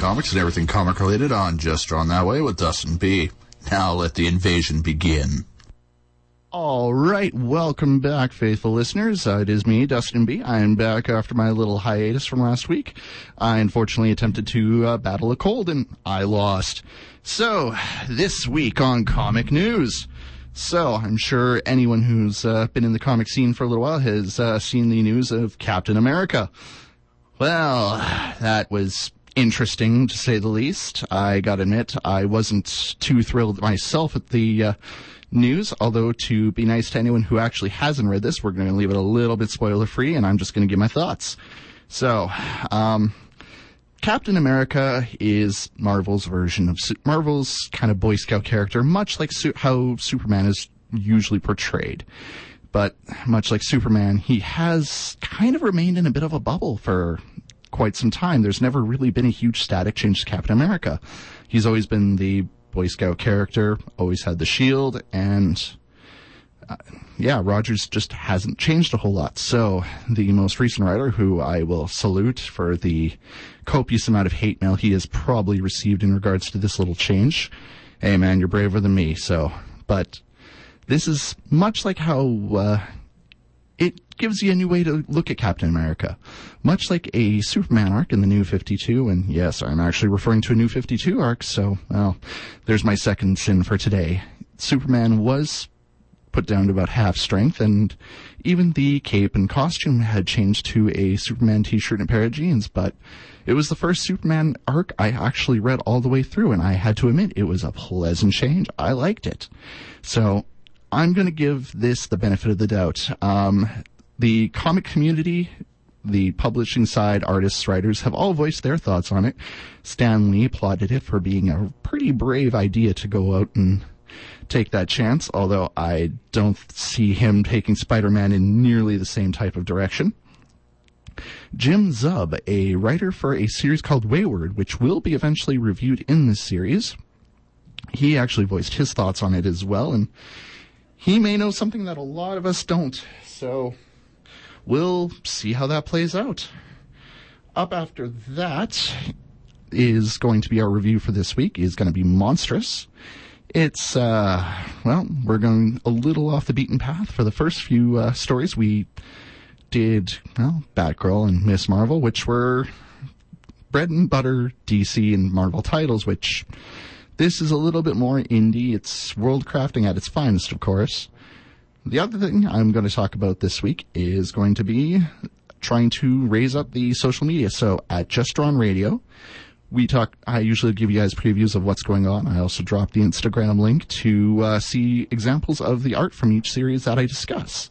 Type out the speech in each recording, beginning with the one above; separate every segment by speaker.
Speaker 1: Comics and everything comic related on Just Drawn That Way with Dustin B. Now let the invasion begin.
Speaker 2: All right, welcome back, faithful listeners. Uh, it is me, Dustin B. I am back after my little hiatus from last week. I unfortunately attempted to uh, battle a cold and I lost. So, this week on Comic News. So, I'm sure anyone who's uh, been in the comic scene for a little while has uh, seen the news of Captain America. Well, that was interesting to say the least. I gotta admit, I wasn't too thrilled myself at the uh, news, although to be nice to anyone who actually hasn't read this, we're going to leave it a little bit spoiler free, and I'm just going to give my thoughts. So, um, Captain America is Marvel's version of Marvel's kind of Boy Scout character, much like su- how Superman is usually portrayed. But much like Superman, he has kind of remained in a bit of a bubble for quite some time. There's never really been a huge static change to Captain America. He's always been the Boy Scout character, always had the shield, and uh, yeah, Rogers just hasn't changed a whole lot. So the most recent writer, who I will salute for the copious amount of hate mail he has probably received in regards to this little change. Hey man, you're braver than me. So, but this is much like how uh, it gives you a new way to look at Captain America. Much like a Superman arc in the New 52, and yes, I'm actually referring to a New 52 arc, so, well, there's my second sin for today. Superman was put down to about half strength, and even the cape and costume had changed to a Superman t-shirt and pair of jeans, but it was the first Superman arc I actually read all the way through, and I had to admit it was a pleasant change. I liked it. So, I'm going to give this the benefit of the doubt. Um, the comic community, the publishing side, artists, writers have all voiced their thoughts on it. Stan Lee applauded it for being a pretty brave idea to go out and take that chance, although I don't see him taking Spider-Man in nearly the same type of direction. Jim Zub, a writer for a series called Wayward, which will be eventually reviewed in this series, he actually voiced his thoughts on it as well, and he may know something that a lot of us don't. So we'll see how that plays out. Up after that is going to be our review for this week is going to be monstrous. It's, uh, well, we're going a little off the beaten path. For the first few uh, stories, we did, well, Batgirl and Miss Marvel, which were bread and butter DC and Marvel titles, which this is a little bit more indie. It's world crafting at its finest, of course. The other thing I'm going to talk about this week is going to be trying to raise up the social media. So at Just Drawn Radio, we talk. I usually give you guys previews of what's going on. I also drop the Instagram link to uh, see examples of the art from each series that I discuss.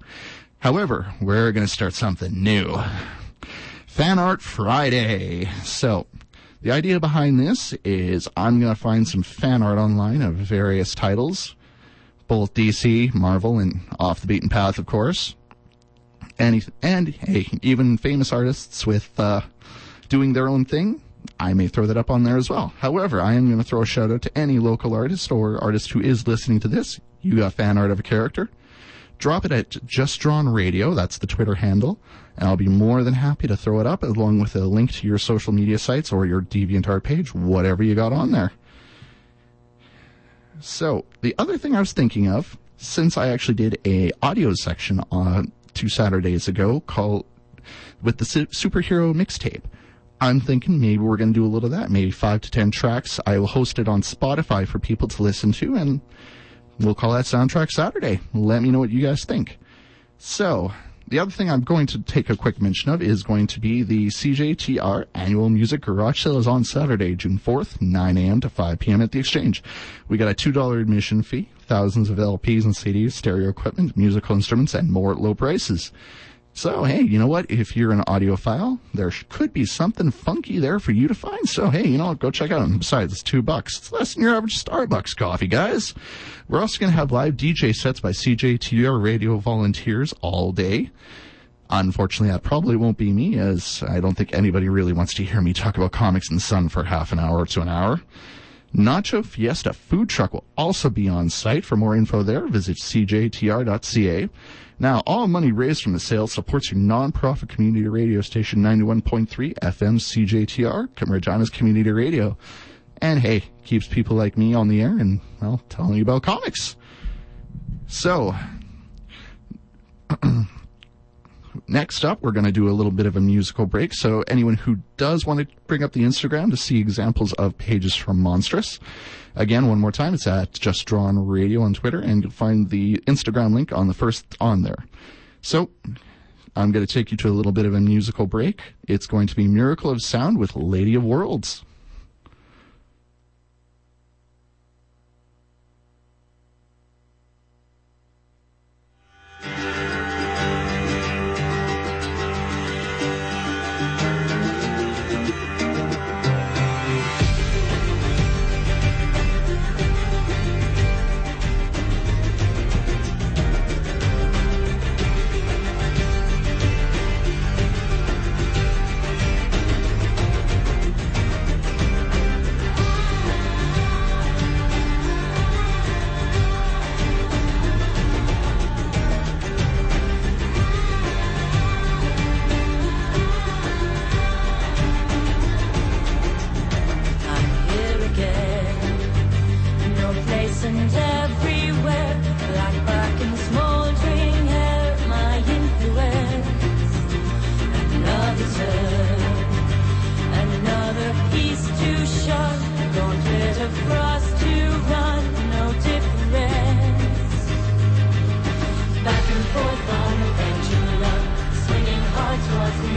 Speaker 2: However, we're going to start something new. Fan Art Friday. So, the idea behind this is I'm going to find some fan art online of various titles both DC, Marvel, and off the beaten path, of course. And, and hey, even famous artists with uh, doing their own thing, I may throw that up on there as well. However, I am going to throw a shout out to any local artist or artist who is listening to this. You got fan art of a character. Drop it at Just Drawn Radio. That's the Twitter handle. And I'll be more than happy to throw it up along with a link to your social media sites or your DeviantArt page, whatever you got on there. So the other thing I was thinking of, since I actually did a audio section on two Saturdays ago called with the su- superhero mixtape, I'm thinking maybe we're going to do a little of that, maybe five to ten tracks. I will host it on Spotify for people to listen to, and we'll call that Soundtrack Saturday. Let me know what you guys think. So the other thing I'm going to take a quick mention of is going to be the CJTR annual music garage sale is on Saturday, June 4th, 9 a.m. to 5 p.m. at the Exchange. We got a $2 admission fee, thousands of LPs and CDs, stereo equipment, musical instruments, and more at low prices. So, hey, you know what? If you're an audiophile, there could be something funky there for you to find. So, hey, you know, go check out. And besides, it's two bucks. It's less than your average Starbucks coffee, guys. We're also going to have live DJ sets by CJTR radio volunteers all day. Unfortunately, that probably won't be me, as I don't think anybody really wants to hear me talk about comics and sun for half an hour to an hour. Nacho Fiesta food truck will also be on site. For more info there, visit cjtr.ca.
Speaker 3: Now, all money raised from the sale supports your nonprofit community radio station 91.3 FM CJTR, Regina's Community Radio. And hey, keeps people like me on the air and, well, telling you about comics. So, next up, we're going to do a little bit of a musical break. So anyone who does want to bring up the Instagram to see examples of pages from Monstress, again, one more time, it's at Just Drawn Radio on Twitter, and you'll find the Instagram link on the first on there. So I'm going to take you to a little bit of a musical break. It's going to be Miracle of Sound with Lady of Worlds.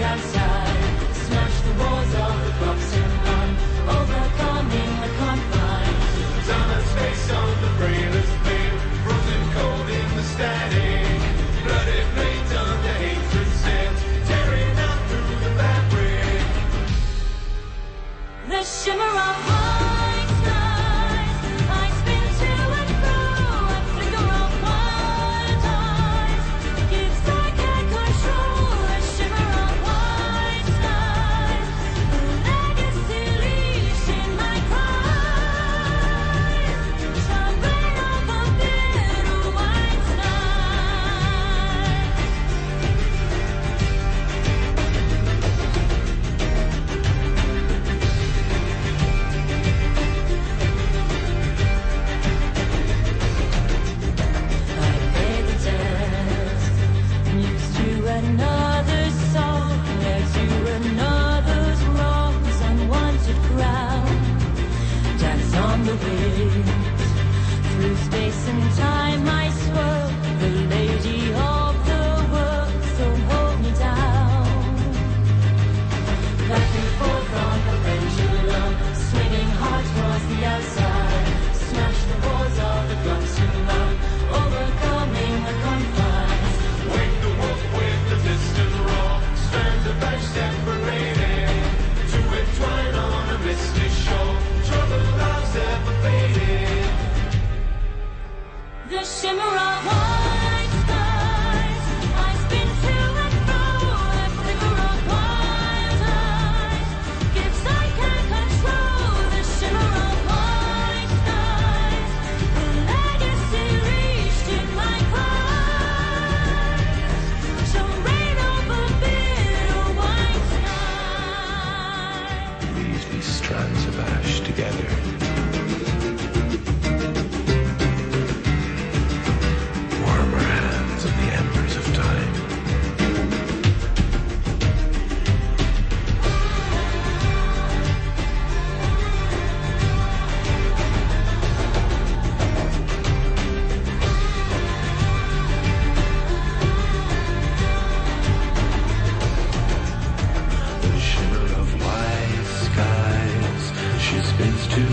Speaker 3: alianza.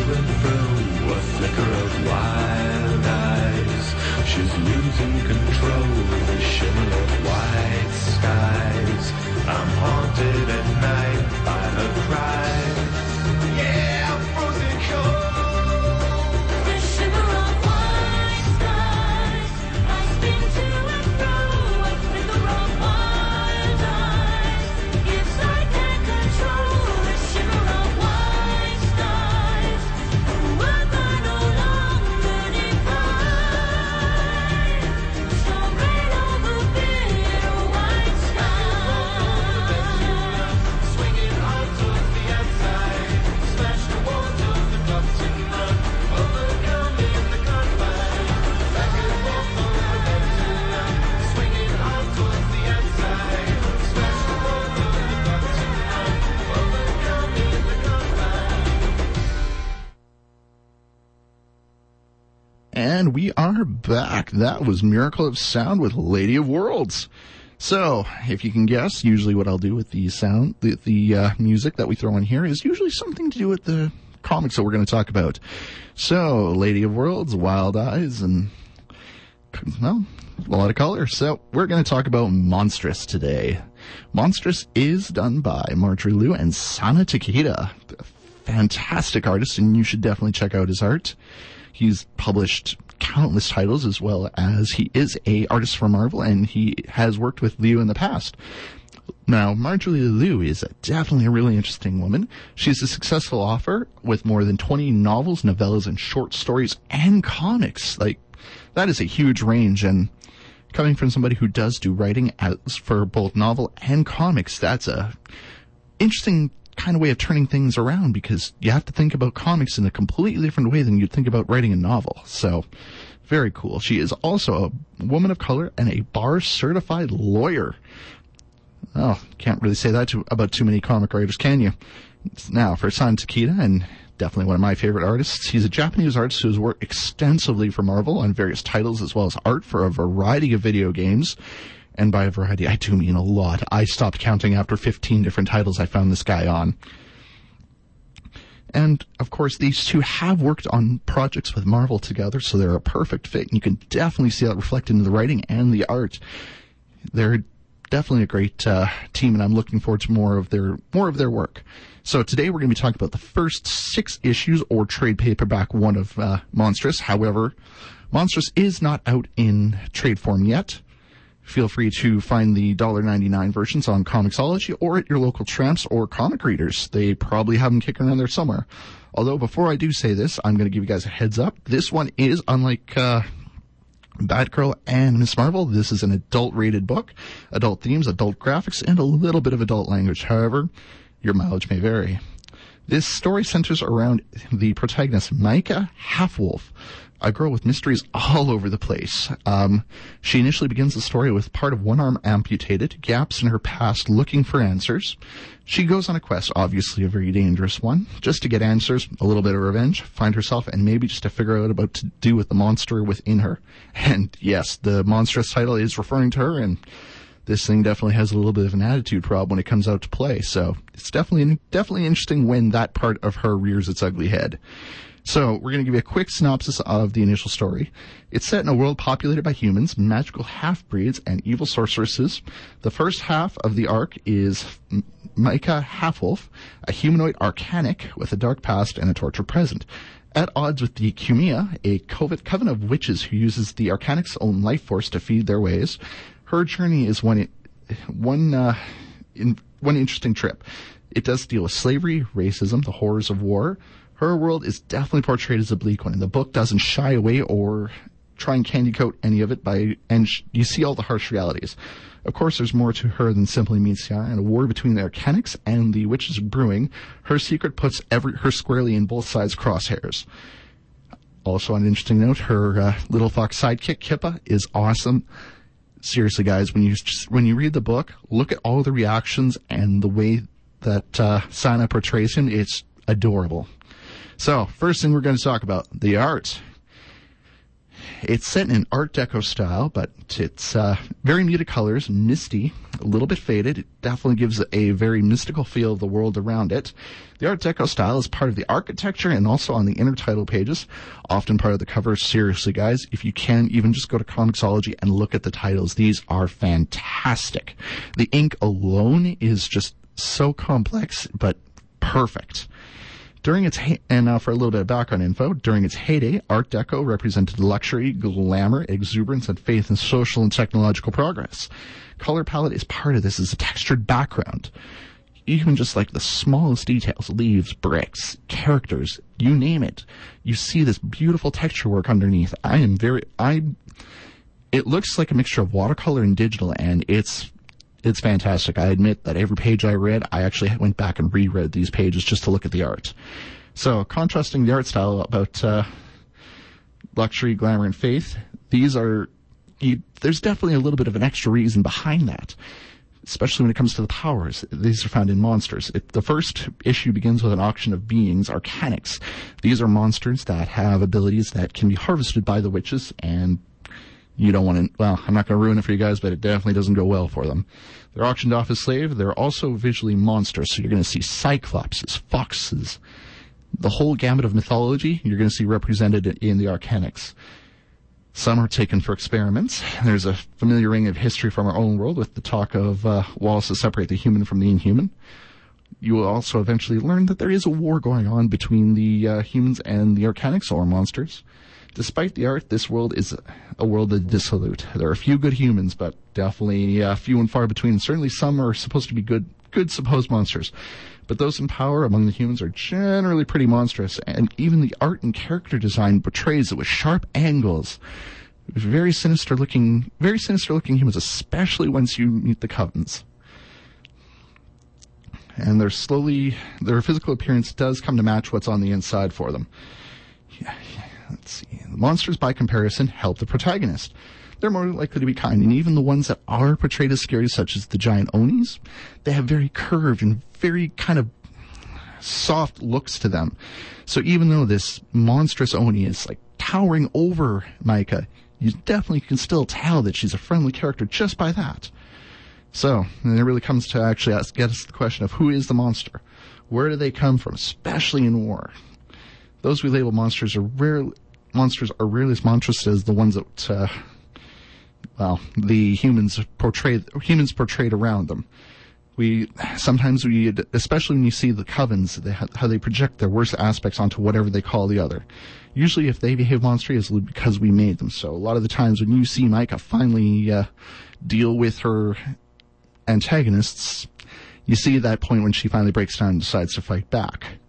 Speaker 2: and a flicker of wild eyes. She's and we are back. That was Miracle of Sound with Lady of Worlds. So, if you can guess, usually what I'll do with the sound, the, the uh, music that we throw in here is usually something to do with the comics that we're going to talk about. So, Lady of Worlds, Wild Eyes, and well, a lot of color. So, we're going to talk about Monstress today. Monstress is done by Marjorie Liu and Sana Takeda. Fantastic artist, and you should definitely check out his art. He's published countless titles as well as he is a artist for Marvel and he has worked with Liu in the past. Now, Marjorie Liu is a, definitely a really interesting woman. She's a successful author with more than 20 novels, novellas, and short stories and comics. Like, that is a huge range and coming from somebody who does do writing as for both novel and comics, that's a interesting kind of way of turning things around because you have to think about comics in a completely different way than you'd think about writing a novel. So, very cool. She is also a woman of color and a bar certified lawyer. Oh, can't really say that to, about too many comic writers, can you? Now, for Sana Takeda, and definitely one of my favorite artists, he's a Japanese artist who has worked extensively for Marvel on various titles as well as art for a variety of video games. And by variety, I do mean a lot. I stopped counting after 15 different titles I found this guy on. And of course, these two have worked on projects with Marvel together, so they're a perfect fit. And you can definitely see that reflected in the writing and the art. They're definitely a great uh, team, and I'm looking forward to more of their more of their work. So today we're going to be talking about the first six issues or trade paperback one of uh, Monstress. However, Monstress is not out in trade form yet. Feel free to find the $1.99 versions on Comixology or at your local tramps or comic readers. They probably have them kicking around there somewhere. Although before I do say this, I'm going to give you guys a heads up. This one is unlike uh, Batgirl and Miss Marvel. This is an adult rated book, adult themes, adult graphics, and a little bit of adult language. However, your mileage may vary. This story centers around the protagonist, Maika Halfwolf, a girl with mysteries all over the place. Um, she initially begins the story with part of one arm amputated, gaps in her past looking for answers. She goes on a quest, obviously a very dangerous one, just to get answers, a little bit of revenge, find herself, and maybe just to figure out about to do with the monster within her. And yes, the monstrous title is referring to her, and this thing definitely has a little bit of an attitude problem when it comes out to play. So it's definitely definitely interesting when that part of her rears its ugly head. So we're going to give you a quick synopsis of the initial story. It's set in a world populated by humans, magical half-breeds, and evil sorceresses. The first half of the arc is Maika Halfwolf, a humanoid arcanic with a dark past and a tortured present. At odds with the Cumaea, a covet coven of witches who uses the arcanic's own life force to feed their ways, her journey is one, one, uh, in, one interesting trip. It does deal with slavery, racism, the horrors of war, her world is definitely portrayed as a bleak one, and the book doesn't shy away or try and candy coat any of it by, and sh- you see all the harsh realities. Of course, there's more to her than simply Misia, and a war between the Arcanics and the Witches brewing. Her secret puts every, her squarely in both sides' crosshairs. Also, on an interesting note, her uh, little fox sidekick Kippa is awesome. Seriously, guys, when you just, when you read the book, look at all the reactions and the way that uh, Sana portrays him. It's adorable. So, first thing we're going to talk about the art. It's set in Art Deco style, but it's uh, very muted colors, misty, a little bit faded. It definitely gives a very mystical feel of the world around it. The Art Deco style is part of the architecture and also on the inner title pages, often part of the cover. Seriously, guys, if you can, even just go to Comixology and look at the titles. These are fantastic. The ink alone is just so complex, but perfect. During its and for a little bit of background info, during its heyday, Art Deco represented luxury, glamour, exuberance, and faith in social and technological progress. Color palette is part of this as a textured background. Even just like the smallest details, leaves, bricks, characters, you name it, you see this beautiful texture work underneath. I am very, I, it looks like a mixture of watercolor and digital, and it's it's fantastic. I admit that every page I read, I actually went back and reread these pages just to look at the art. So, contrasting the art style about uh, luxury, glamour, and faith, these are you, there's definitely a little bit of an extra reason behind that. especially when it comes to the powers. These are found in monsters. It, the first issue begins with an auction of beings, Arcanics. These are monsters that have abilities that can be harvested by the witches, and you don't want to, well, I'm not going to ruin it for you guys, but it definitely doesn't go well for them. They're auctioned off as slaves. They're also visually monsters, so you're going to see cyclopses, foxes, the whole gamut of mythology you're going to see represented in the Arcanics. Some are taken for experiments. There's a familiar ring of history from our own world with the talk of uh, walls to separate the human from the inhuman. You will also eventually learn that there is a war going on between the uh, humans and the Arcanics or monsters. Despite the art, this world is a world of dissolute. There are a few good humans, but definitely uh, few and far between. Certainly, some are supposed to be good, good supposed monsters but those in power among the humans are generally pretty monstrous, and even the art and character design portrays it with sharp angles. Very sinister looking, very sinister looking humans, especially once you meet the Covens. And their slowly, their physical appearance does come to match what's on the inside for them. Let's see. The monsters, by comparison, help the protagonist they're more likely to be kind. And even the ones that are portrayed as scary, such as the giant Onis, they have very curved and very kind of soft looks to them. So even though this monstrous Oni is like towering over Maika, you definitely can still tell that she's a friendly character just by that. So, and it really comes to actually ask, get us the question of who is the monster? Where do they come from, especially in war? Those we label monsters are rare, monsters are rarely as monstrous as the ones that uh, well, the humans portrayed humans portrayed around them. We sometimes we, especially when you see the covens, they, how they project their worst aspects onto whatever they call the other. Usually, if they behave monstrously, because we made them so. A lot of the times when you see Maika finally uh, deal with her antagonists, you see that point when she finally breaks down and decides to fight back.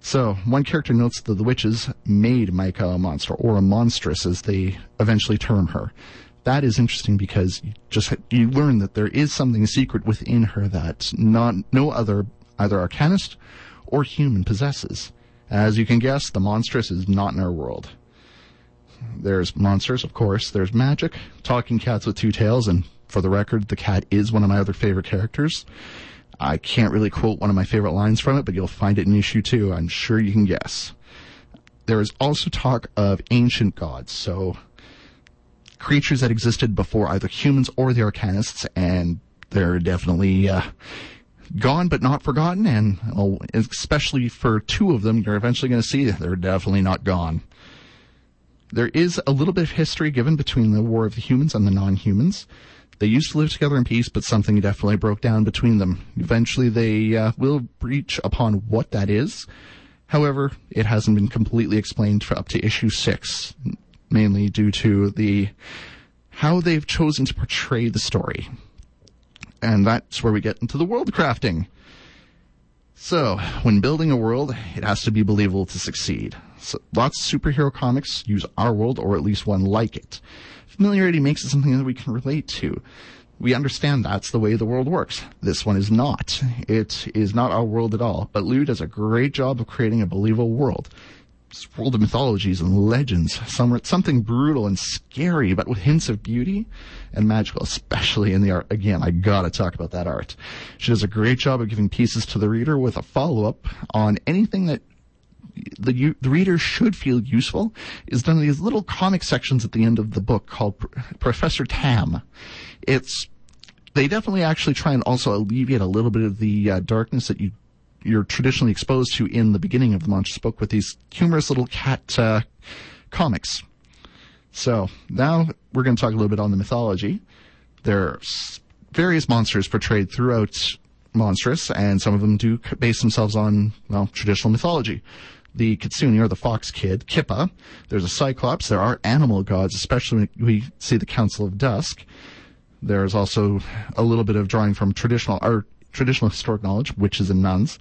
Speaker 2: So, one character notes that the witches made Maika a monster, or a monstrous as they eventually term her that is interesting because you just you learn that there is something secret within her that not no other either arcanist or human possesses. As you can guess, the monstrous is not in our world. There's monsters, of course. There's magic, talking cats with two tails, and for the record, the cat is one of my other favorite characters. I can't really quote one of my favorite lines from it, but you'll find it in issue two. I'm sure you can guess. There is also talk of ancient gods, so creatures that existed before either humans or the Arcanists, and they're definitely uh, gone but not forgotten. And oh, especially for two of them, you're eventually going to see they're definitely not gone. There is a little bit of history given between the War of the Humans and the non-humans. They used to live together in peace, but something definitely broke down between them. Eventually, they uh, will breach upon what that is. However, it hasn't been completely explained for up to issue six mainly due to the how they've chosen to portray the story. And that's where we get into the world crafting. So, when building a world, it has to be believable to succeed. Lots of superhero comics use our world, or at least one like it. Familiarity makes it something that we can relate to. We understand that's the way the world works. This one is not. It is not our world at all, but Liu does a great job of creating a believable world This world of mythologies and legends, some, something brutal and scary, but with hints of beauty and magical, especially in the art. Again, I gotta talk about that art. She does a great job of giving pieces to the reader with a follow-up on anything that the, the reader should feel useful is done in these little comic sections at the end of the book called Professor Tam. It's they definitely actually try and also alleviate a little bit of the uh, darkness that you you're traditionally exposed to in the beginning of the Monstress book with these humorous little cat uh, comics. So now we're going to talk a little bit on the mythology. There are various monsters portrayed throughout Monstress, and some of them do base themselves on well traditional mythology. The Kitsune or the Fox Kid, Kippa. There's a Cyclops. There are animal gods, especially when we see the Council of Dusk. There's also a little bit of drawing from traditional art traditional historic knowledge, witches and nuns.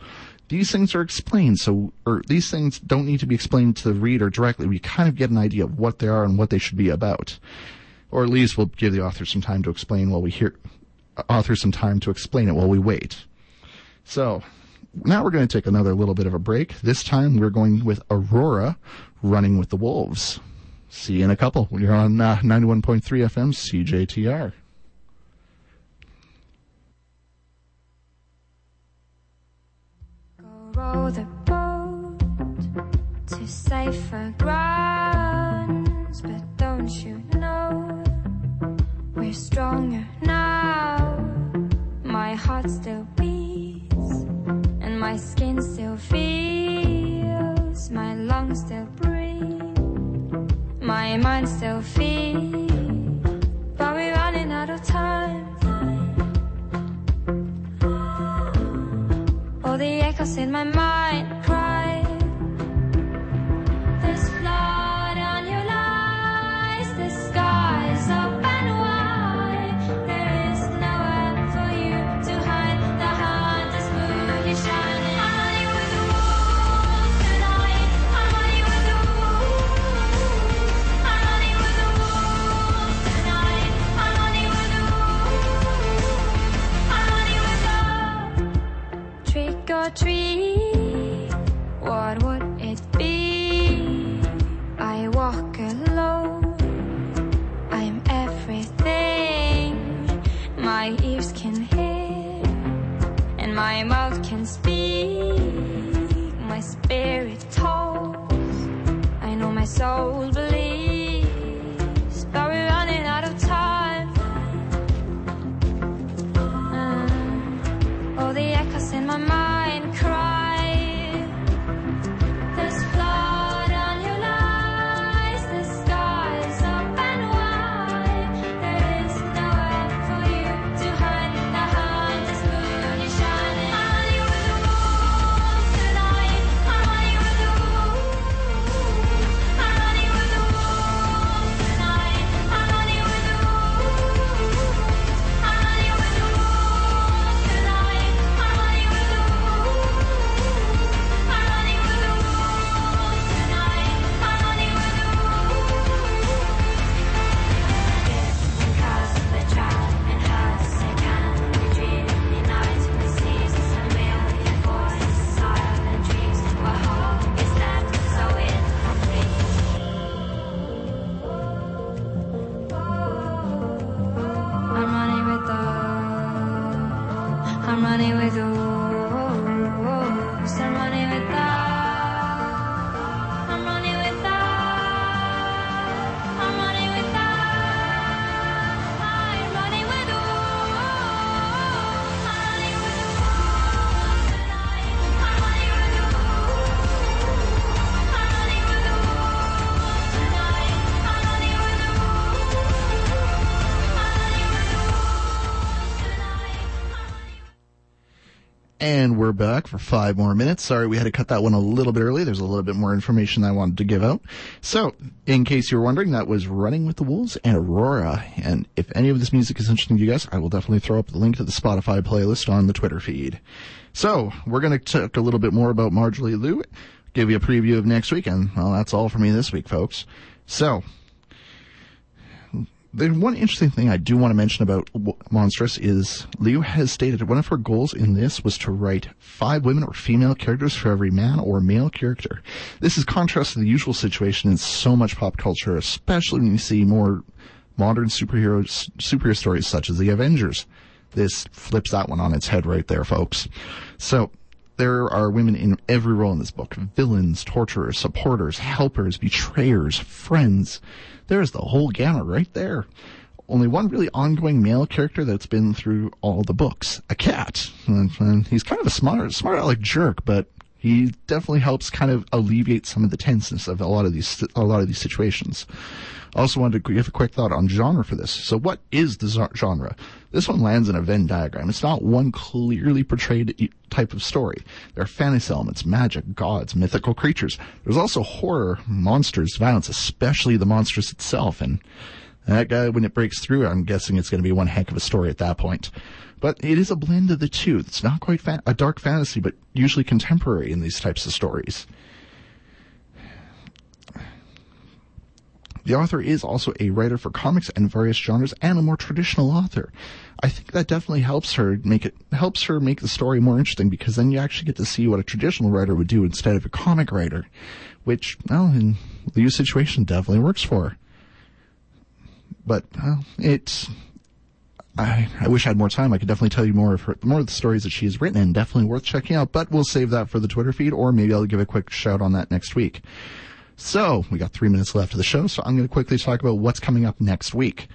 Speaker 2: These things are explained, so or these things don't need to be explained to the reader directly. We kind of get an idea of what they are and what they should be about, or at least we'll give the author some time to explain while we hear author some time to explain it while we wait. So now we're going to take another little bit of a break. This time we're going with Aurora running with the wolves. See you in a couple. You're on uh, 91.3 FM CJTR.
Speaker 4: Go row the boat to safer grounds, but don't you know we're stronger now? My heart still beats my skin still feels, my lungs still breathe, my mind still feels. But we're running out of time. All the echoes in my mind my mouth can speak. My spirit talks. I know my soul believes, And
Speaker 2: we're back for five more minutes. Sorry, we had to cut that one a little bit early. There's a little bit more information I wanted to give out. So, in case you were wondering, that was Running with the Wolves and Aurora. And if any of this music is interesting to you guys, I will definitely throw up the link to the Spotify playlist on the Twitter feed. So, we're going to talk a little bit more about Marjorie Liu, give you a preview of next week, and well, that's all for me this week, folks. So, the one interesting thing I do want to mention about Monstress is Liu has stated one of her goals in this was to write five women or female characters for every man or male character. This is contrast to the usual situation in so much pop culture, especially when you see more modern superheroes, superhero stories such as the Avengers. This flips that one on its head right there, folks. So, there are women in every role in this book villains, torturers, supporters, helpers, betrayers, friends. There's the whole gamut right there. Only one really ongoing male character that's been through all the books a cat. And, he's kind of a smart, smart aleck jerk, but he definitely helps kind of alleviate some of the tenseness of a lot of these a lot of these situations. I also wanted to give a quick thought on genre for this. So, what is the genre? This one lands in a Venn diagram. It's not one clearly portrayed type of story. There are fantasy elements, magic, gods, mythical creatures. There's also horror, monsters, violence, especially the monstrous itself. And that guy, when it breaks through, I'm guessing it's going to be one heck of a story at that point. But it is a blend of the two. It's not quite fa- a dark fantasy, but usually contemporary in these types of stories. The author is also a writer for comics and various genres and a more traditional author. I think that definitely helps her make it helps her make the story more interesting because then you actually get to see what a traditional writer would do instead of a comic writer, which well in Liu's situation definitely works for her. But well, it's I, I wish I had more time. I could definitely tell you more of her, more of the stories that she has written and definitely worth checking out, but we'll save that for the Twitter feed or maybe I'll give a quick shout on that next week. So we got three minutes left of the show, so I'm going to quickly talk about what's coming up next week.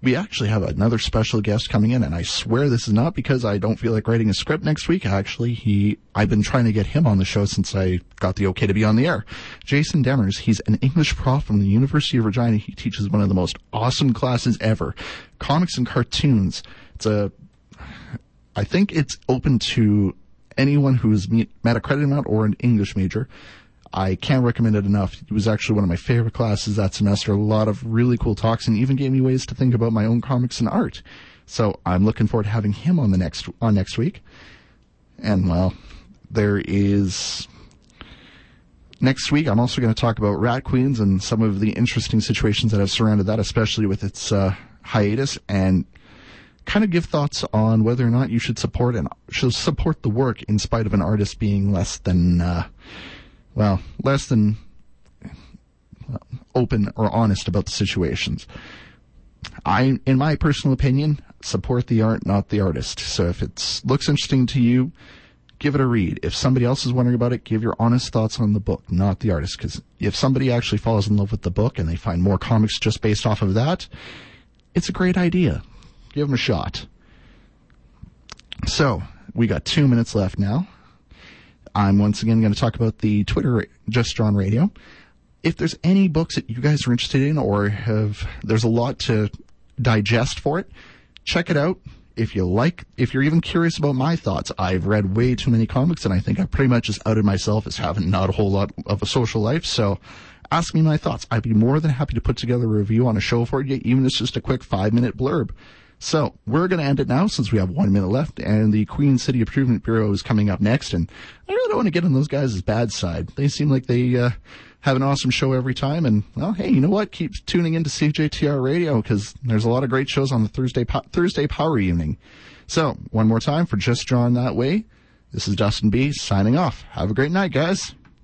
Speaker 2: We actually have another special guest coming in, and I swear this is not because I don't feel like writing a script next week. Actually, he, I've been trying to get him on the show since I got the okay to be on the air. Jason Demers, he's an English prof from the University of Regina. He teaches one of the most awesome classes ever, comics and cartoons. It's a, I think it's open to anyone who's met a credit amount or an English major. I can't recommend it enough. It was actually one of my favorite classes that semester. A lot of really cool talks and even gave me ways to think about my own comics and art. So I'm looking forward to having him on the next, on next week. And well, there is next week. I'm also going to talk about Rat Queens and some of the interesting situations that have surrounded that, especially with its, uh, hiatus and kind of give thoughts on whether or not you should support and should support the work in spite of an artist being less than, uh, well, less than open or honest about the situations. I, in my personal opinion, support the art, not the artist. So if it looks interesting to you, give it a read. If somebody else is wondering about it, give your honest thoughts on the book, not the artist. Because if somebody actually falls in love with the book and they find more comics just based off of that, it's a great idea. Give them a shot. So we got two minutes left now. I'm once again going to talk about the Twitter Just Drawn Radio. If there's any books that you guys are interested in or have, there's a lot to digest for it, check it out. If you like, if you're even curious about my thoughts, I've read way too many comics and I think I pretty much just outed myself as having not a whole lot of a social life. So ask me my thoughts. I'd be more than happy to put together a review on a show for you, even if it's just a quick five minute blurb. So we're going to end it now since we have one minute left, and the Queen City Improvement Bureau is coming up next. And I really don't want to get on those guys' bad side. They seem like they uh, have an awesome show every time. And well, hey, you know what? Keep tuning into CJTR Radio because there's a lot of great shows on the Thursday po- Thursday Power Evening. So one more time for Just Drawn That Way. This is Dustin B signing off. Have a great night, guys.